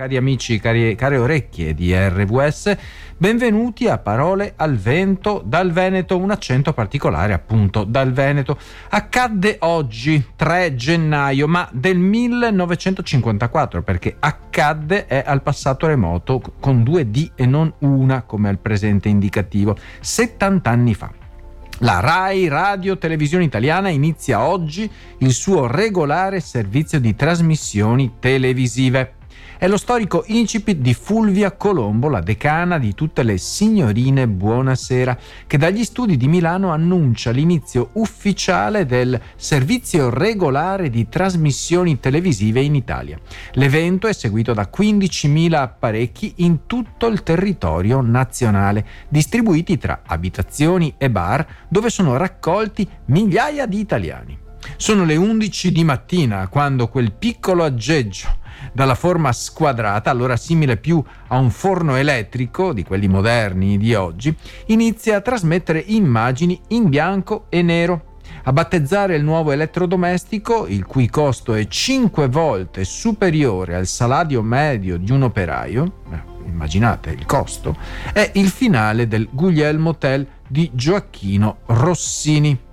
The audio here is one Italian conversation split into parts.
cari amici, cari, care orecchie di RVS, benvenuti a Parole al Vento dal Veneto, un accento particolare appunto dal Veneto. Accadde oggi, 3 gennaio, ma del 1954, perché accadde è al passato remoto con due D e non una come al presente indicativo, 70 anni fa. La RAI Radio Televisione Italiana inizia oggi il suo regolare servizio di trasmissioni televisive. È lo storico incipit di Fulvia Colombo, la decana di tutte le signorine Buonasera, che dagli studi di Milano annuncia l'inizio ufficiale del servizio regolare di trasmissioni televisive in Italia. L'evento è seguito da 15.000 apparecchi in tutto il territorio nazionale, distribuiti tra abitazioni e bar, dove sono raccolti migliaia di italiani. Sono le 11 di mattina quando quel piccolo aggeggio dalla forma squadrata, allora simile più a un forno elettrico di quelli moderni di oggi, inizia a trasmettere immagini in bianco e nero. A battezzare il nuovo elettrodomestico, il cui costo è 5 volte superiore al salario medio di un operaio, eh, immaginate il costo, è il finale del Guglielmo Tell di Gioacchino Rossini.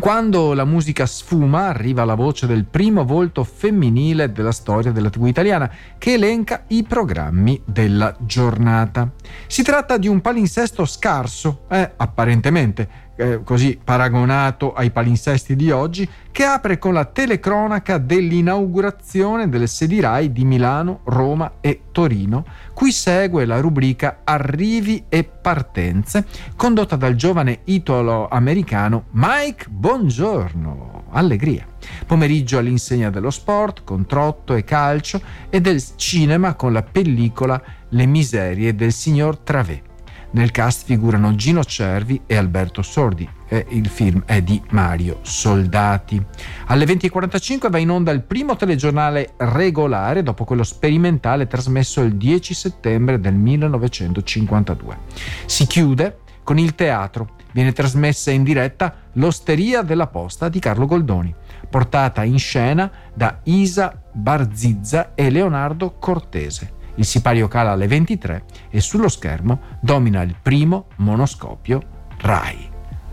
Quando la musica sfuma, arriva la voce del primo volto femminile della storia della TV italiana, che elenca i programmi della giornata. Si tratta di un palinsesto scarso, eh, apparentemente, eh, così paragonato ai palinsesti di oggi, che apre con la telecronaca dell'inaugurazione delle sedi RAI di Milano, Roma e Torino, cui segue la rubrica Arrivi e partenze, condotta dal giovane italo-americano Mike Buongiorno. Allegria. Pomeriggio all'insegna dello sport, con trotto e calcio, e del cinema con la pellicola Le miserie del signor Travé. Nel cast figurano Gino Cervi e Alberto Sordi. E il film è di Mario Soldati. Alle 20.45 va in onda il primo telegiornale regolare dopo quello sperimentale trasmesso il 10 settembre del 1952. Si chiude con il teatro. Viene trasmessa in diretta L'Osteria della Posta di Carlo Goldoni, portata in scena da Isa Barzizza e Leonardo Cortese. Il sipario cala alle 23 e sullo schermo domina il primo monoscopio RAI.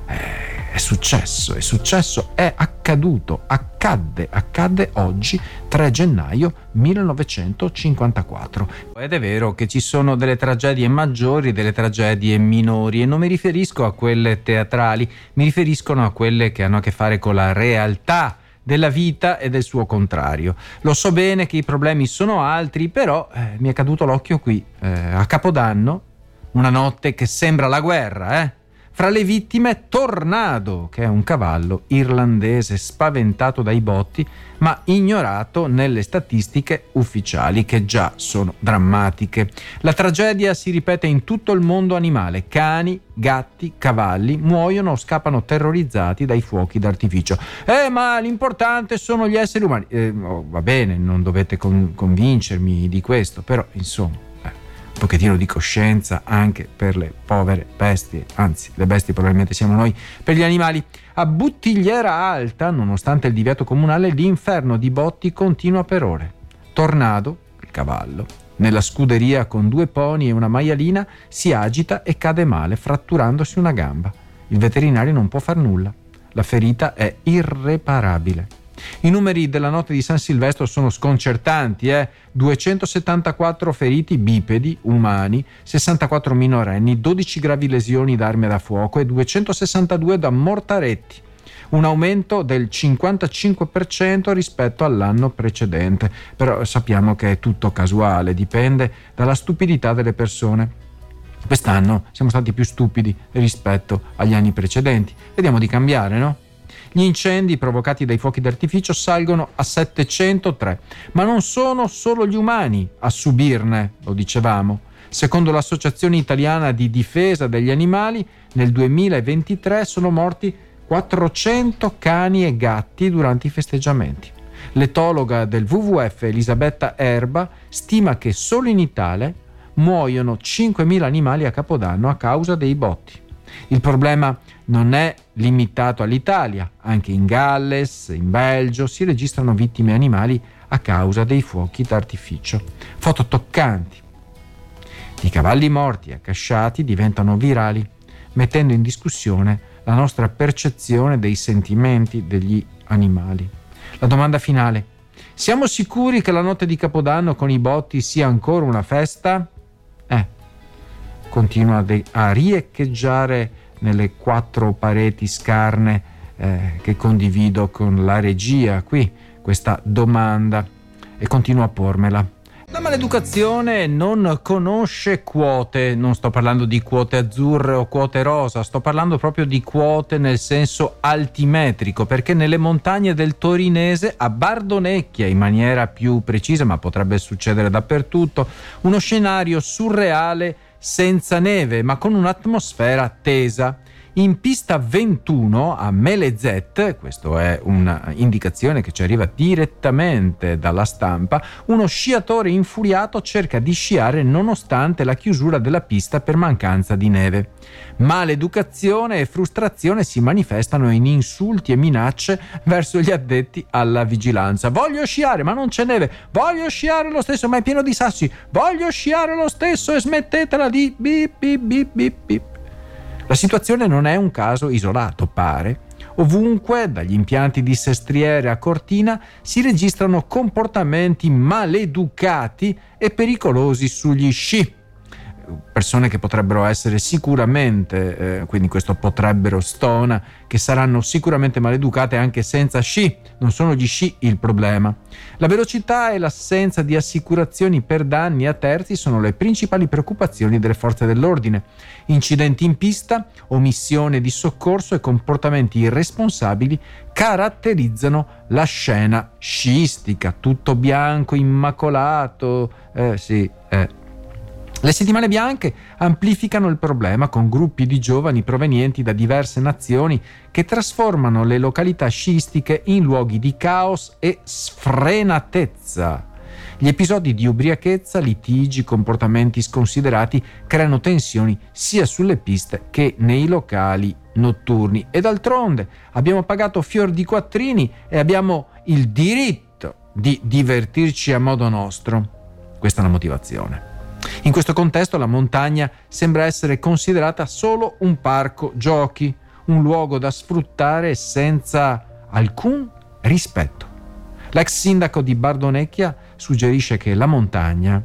Eh, è successo, è successo, è accaduto, accadde, accadde oggi 3 gennaio 1954. Ed è vero che ci sono delle tragedie maggiori e delle tragedie minori e non mi riferisco a quelle teatrali, mi riferisco a quelle che hanno a che fare con la realtà della vita e del suo contrario. Lo so bene che i problemi sono altri, però eh, mi è caduto l'occhio qui, eh, a Capodanno, una notte che sembra la guerra, eh? Fra le vittime Tornado, che è un cavallo irlandese spaventato dai botti, ma ignorato nelle statistiche ufficiali che già sono drammatiche. La tragedia si ripete in tutto il mondo animale. Cani, gatti, cavalli muoiono o scappano terrorizzati dai fuochi d'artificio. Eh, ma l'importante sono gli esseri umani. Eh, oh, va bene, non dovete con- convincermi di questo, però insomma pochettino di coscienza anche per le povere bestie, anzi le bestie probabilmente siamo noi, per gli animali. A Buttigliera Alta, nonostante il divieto comunale, l'inferno di botti continua per ore. Tornado, il cavallo, nella scuderia con due pony e una maialina, si agita e cade male, fratturandosi una gamba. Il veterinario non può far nulla. La ferita è irreparabile. I numeri della notte di San Silvestro sono sconcertanti, eh? 274 feriti bipedi, umani, 64 minorenni, 12 gravi lesioni da armi da fuoco e 262 da mortaretti un aumento del 55% rispetto all'anno precedente. Però sappiamo che è tutto casuale, dipende dalla stupidità delle persone. Quest'anno siamo stati più stupidi rispetto agli anni precedenti. Vediamo di cambiare, no? Gli incendi provocati dai fuochi d'artificio salgono a 703, ma non sono solo gli umani a subirne, lo dicevamo. Secondo l'Associazione Italiana di Difesa degli Animali, nel 2023 sono morti 400 cani e gatti durante i festeggiamenti. L'etologa del WWF Elisabetta Erba stima che solo in Italia muoiono 5.000 animali a Capodanno a causa dei botti. Il problema non è limitato all'Italia, anche in Galles, in Belgio si registrano vittime animali a causa dei fuochi d'artificio. Foto toccanti. I cavalli morti e accasciati diventano virali, mettendo in discussione la nostra percezione dei sentimenti degli animali. La domanda finale. Siamo sicuri che la notte di Capodanno con i botti sia ancora una festa? Continua a riecheggiare nelle quattro pareti scarne eh, che condivido con la regia qui questa domanda e continuo a pormela. La maleducazione non conosce quote, non sto parlando di quote azzurre o quote rosa, sto parlando proprio di quote nel senso altimetrico, perché nelle montagne del Torinese, a Bardonecchia in maniera più precisa, ma potrebbe succedere dappertutto, uno scenario surreale senza neve, ma con un'atmosfera tesa. In pista 21 a Melezet, questa è un'indicazione che ci arriva direttamente dalla stampa, uno sciatore infuriato cerca di sciare nonostante la chiusura della pista per mancanza di neve. Maleducazione e frustrazione si manifestano in insulti e minacce verso gli addetti alla vigilanza. Voglio sciare, ma non c'è neve. Voglio sciare lo stesso, ma è pieno di sassi. Voglio sciare lo stesso e smettetela di bip bip bip bip. La situazione non è un caso isolato, pare. Ovunque, dagli impianti di Sestriere a Cortina, si registrano comportamenti maleducati e pericolosi sugli sci persone che potrebbero essere sicuramente, eh, quindi questo potrebbero stona, che saranno sicuramente maleducate anche senza sci, non sono gli sci il problema. La velocità e l'assenza di assicurazioni per danni a terzi sono le principali preoccupazioni delle forze dell'ordine. Incidenti in pista, omissione di soccorso e comportamenti irresponsabili caratterizzano la scena sciistica, tutto bianco, immacolato, eh sì, eh le settimane bianche amplificano il problema con gruppi di giovani provenienti da diverse nazioni che trasformano le località sciistiche in luoghi di caos e sfrenatezza. Gli episodi di ubriachezza, litigi, comportamenti sconsiderati creano tensioni sia sulle piste che nei locali notturni. E d'altronde abbiamo pagato fior di quattrini e abbiamo il diritto di divertirci a modo nostro. Questa è la motivazione. In questo contesto la montagna sembra essere considerata solo un parco giochi, un luogo da sfruttare senza alcun rispetto. L'ex sindaco di Bardonecchia suggerisce che la montagna,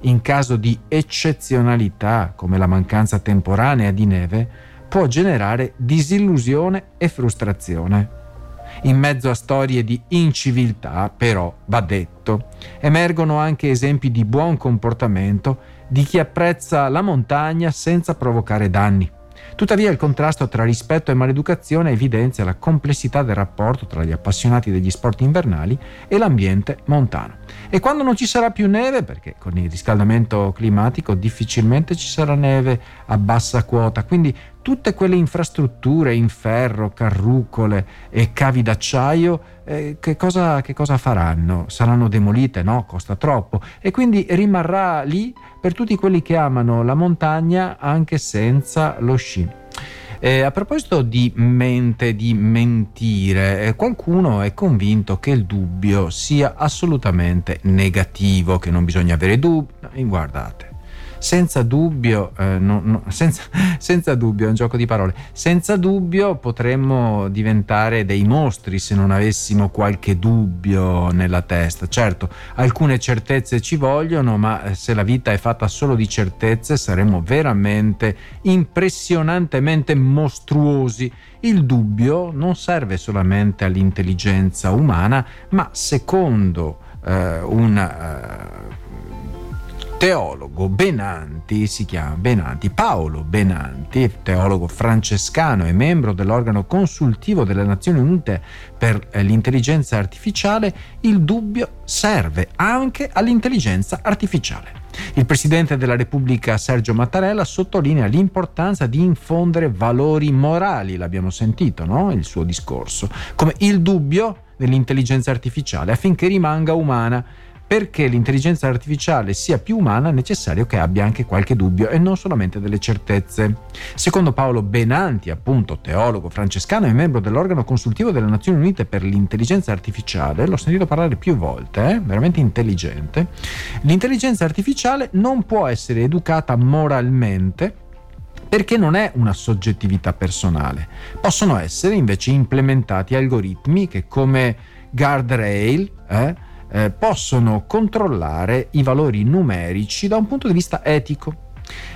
in caso di eccezionalità come la mancanza temporanea di neve, può generare disillusione e frustrazione. In mezzo a storie di inciviltà, però, va detto, emergono anche esempi di buon comportamento di chi apprezza la montagna senza provocare danni. Tuttavia il contrasto tra rispetto e maleducazione evidenzia la complessità del rapporto tra gli appassionati degli sport invernali e l'ambiente montano. E quando non ci sarà più neve, perché con il riscaldamento climatico difficilmente ci sarà neve a bassa quota, quindi tutte quelle infrastrutture in ferro, carrucole e cavi d'acciaio, eh, che, cosa, che cosa faranno? Saranno demolite? No, costa troppo. E quindi rimarrà lì per tutti quelli che amano la montagna anche senza lo sci. Eh, a proposito di mente, di mentire, eh, qualcuno è convinto che il dubbio sia assolutamente negativo, che non bisogna avere dubbi. Guardate, senza dubbio, eh, no, no, senza, senza dubbio, è un gioco di parole, senza dubbio potremmo diventare dei mostri se non avessimo qualche dubbio nella testa. Certo, alcune certezze ci vogliono, ma eh, se la vita è fatta solo di certezze saremmo veramente impressionantemente mostruosi. Il dubbio non serve solamente all'intelligenza umana, ma secondo eh, un eh, teologo Benanti, si chiama Benanti, Paolo Benanti, teologo francescano e membro dell'organo consultivo delle Nazioni Unite per eh, l'intelligenza artificiale, il dubbio serve anche all'intelligenza artificiale. Il Presidente della Repubblica Sergio Mattarella sottolinea l'importanza di infondere valori morali, l'abbiamo sentito, no? il suo discorso, come il dubbio dell'intelligenza artificiale affinché rimanga umana perché l'intelligenza artificiale sia più umana è necessario che abbia anche qualche dubbio e non solamente delle certezze. Secondo Paolo Benanti, appunto teologo francescano e membro dell'organo consultivo delle Nazioni Unite per l'intelligenza artificiale, l'ho sentito parlare più volte, eh? veramente intelligente, l'intelligenza artificiale non può essere educata moralmente perché non è una soggettività personale. Possono essere invece implementati algoritmi che come guardrail eh, eh, possono controllare i valori numerici da un punto di vista etico.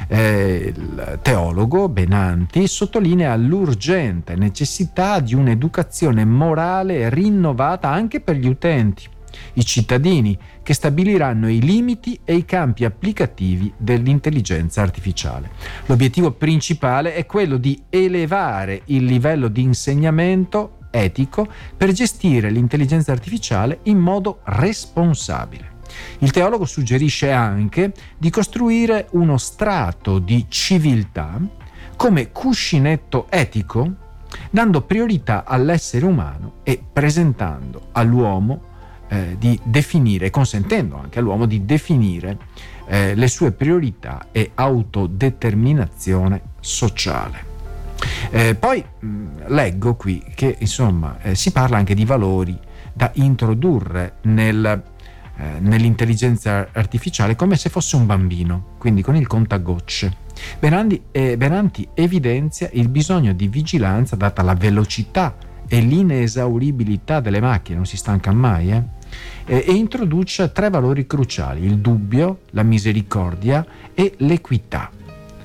Eh, il teologo Benanti sottolinea l'urgente necessità di un'educazione morale rinnovata anche per gli utenti, i cittadini, che stabiliranno i limiti e i campi applicativi dell'intelligenza artificiale. L'obiettivo principale è quello di elevare il livello di insegnamento etico per gestire l'intelligenza artificiale in modo responsabile. Il teologo suggerisce anche di costruire uno strato di civiltà come cuscinetto etico, dando priorità all'essere umano e presentando all'uomo eh, di definire, consentendo anche all'uomo di definire eh, le sue priorità e autodeterminazione sociale. Eh, poi mh, mm, leggo qui che insomma eh, si parla anche di valori da introdurre nel, eh, nell'intelligenza artificiale come se fosse un bambino, quindi con il contagocce. Benanti, eh, Benanti evidenzia il bisogno di vigilanza data la velocità e l'inesauribilità delle macchine, non si stanca mai, eh? e introduce tre valori cruciali, il dubbio, la misericordia e l'equità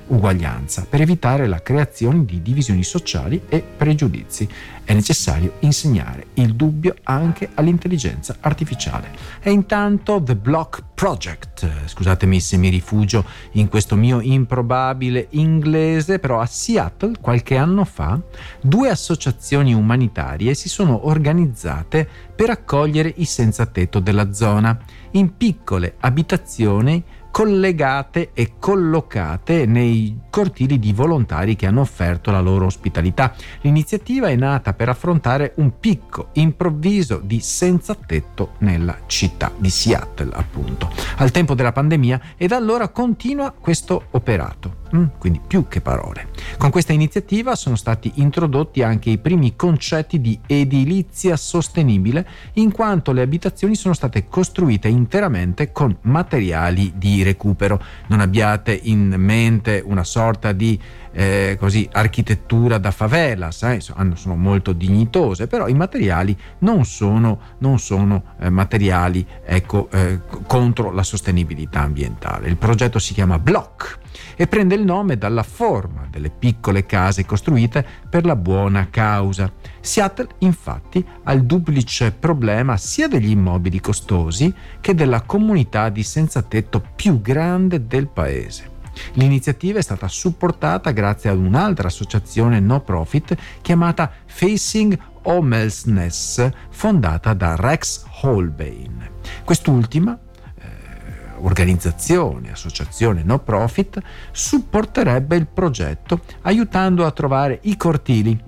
uguaglianza per evitare la creazione di divisioni sociali e pregiudizi. È necessario insegnare il dubbio anche all'intelligenza artificiale. E intanto The Block Project, scusatemi se mi rifugio in questo mio improbabile inglese, però a Seattle qualche anno fa due associazioni umanitarie si sono organizzate per accogliere i senza tetto della zona in piccole abitazioni collegate e collocate nei cortili di volontari che hanno offerto la loro ospitalità. L'iniziativa è nata per affrontare un picco improvviso di senza tetto nella città di Seattle, appunto, al tempo della pandemia e da allora continua questo operato. Mm, quindi più che parole. Con questa iniziativa sono stati introdotti anche i primi concetti di edilizia sostenibile, in quanto le abitazioni sono state costruite interamente con materiali di recupero. Non abbiate in mente una sorta di eh, così, architettura da favelas, eh, sono molto dignitose, però i materiali non sono, non sono eh, materiali ecco, eh, contro la sostenibilità ambientale. Il progetto si chiama Block e prende il nome dalla forma delle piccole case costruite per la buona causa. Seattle infatti ha il duplice problema sia degli immobili costosi che della comunità di senza tetto più grande del paese. L'iniziativa è stata supportata grazie ad un'altra associazione no profit chiamata Facing Homelessness, fondata da Rex Holbein. Quest'ultima organizzazione, associazione no profit, supporterebbe il progetto aiutando a trovare i cortili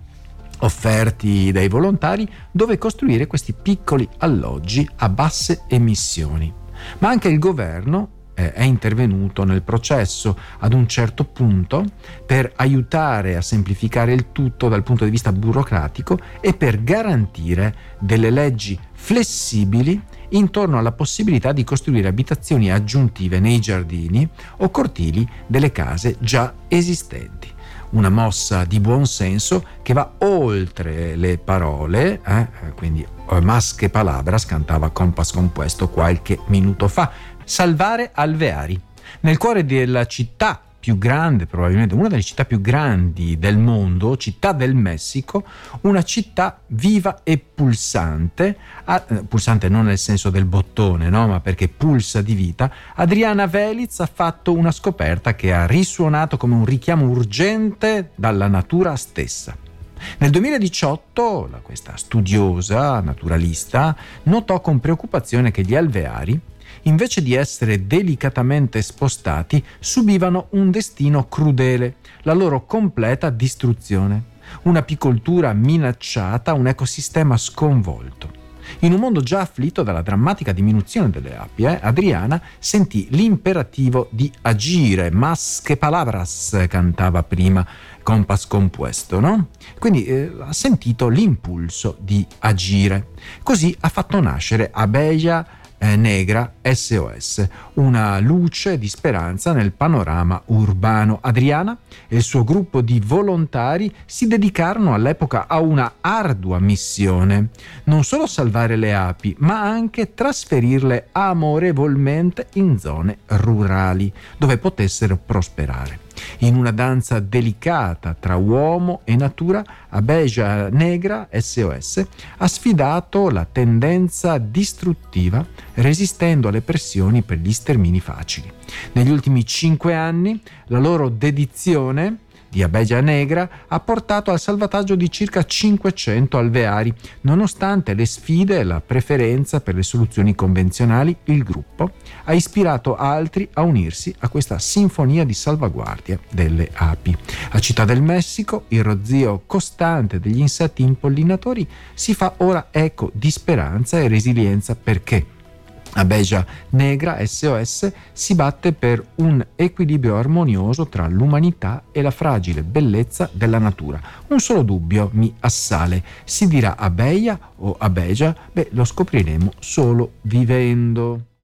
offerti dai volontari dove costruire questi piccoli alloggi a basse emissioni. Ma anche il governo eh, è intervenuto nel processo ad un certo punto per aiutare a semplificare il tutto dal punto di vista burocratico e per garantire delle leggi flessibili intorno alla possibilità di costruire abitazioni aggiuntive nei giardini o cortili delle case già esistenti una mossa di buon senso che va oltre le parole, eh? quindi eh, Mas che palabras cantava Compass Compuesto qualche minuto fa, salvare Alveari. Nel cuore della città più grande, probabilmente una delle città più grandi del mondo, città del Messico, una città viva e pulsante, a, eh, pulsante non nel senso del bottone, no? ma perché pulsa di vita, Adriana Veliz ha fatto una scoperta che ha risuonato come un richiamo urgente dalla natura stessa. Nel 2018 questa studiosa naturalista notò con preoccupazione che gli alveari invece di essere delicatamente spostati, subivano un destino crudele, la loro completa distruzione, un'apicoltura minacciata, un ecosistema sconvolto. In un mondo già afflitto dalla drammatica diminuzione delle api, eh, Adriana sentì l'imperativo di agire, mas che palabras cantava prima Compass Compuesto, no? Quindi eh, ha sentito l'impulso di agire. Così ha fatto nascere Abeja eh, Negra SOS, una luce di speranza nel panorama urbano. Adriana e il suo gruppo di volontari si dedicarono all'epoca a una ardua missione, non solo salvare le api, ma anche trasferirle amorevolmente in zone rurali, dove potessero prosperare. In una danza delicata tra uomo e natura, Abeja Negra SOS ha sfidato la tendenza distruttiva resistendo alle pressioni per gli stermini facili. Negli ultimi cinque anni la loro dedizione di Abegia Negra ha portato al salvataggio di circa 500 alveari. Nonostante le sfide e la preferenza per le soluzioni convenzionali, il gruppo ha ispirato altri a unirsi a questa sinfonia di salvaguardia delle api. A Città del Messico il rozio costante degli insetti impollinatori si fa ora eco di speranza e resilienza perché Abeja Negra SOS si batte per un equilibrio armonioso tra l'umanità e la fragile bellezza della natura. Un solo dubbio mi assale. Si dirà Abeja o Abeja? Beh, lo scopriremo solo vivendo.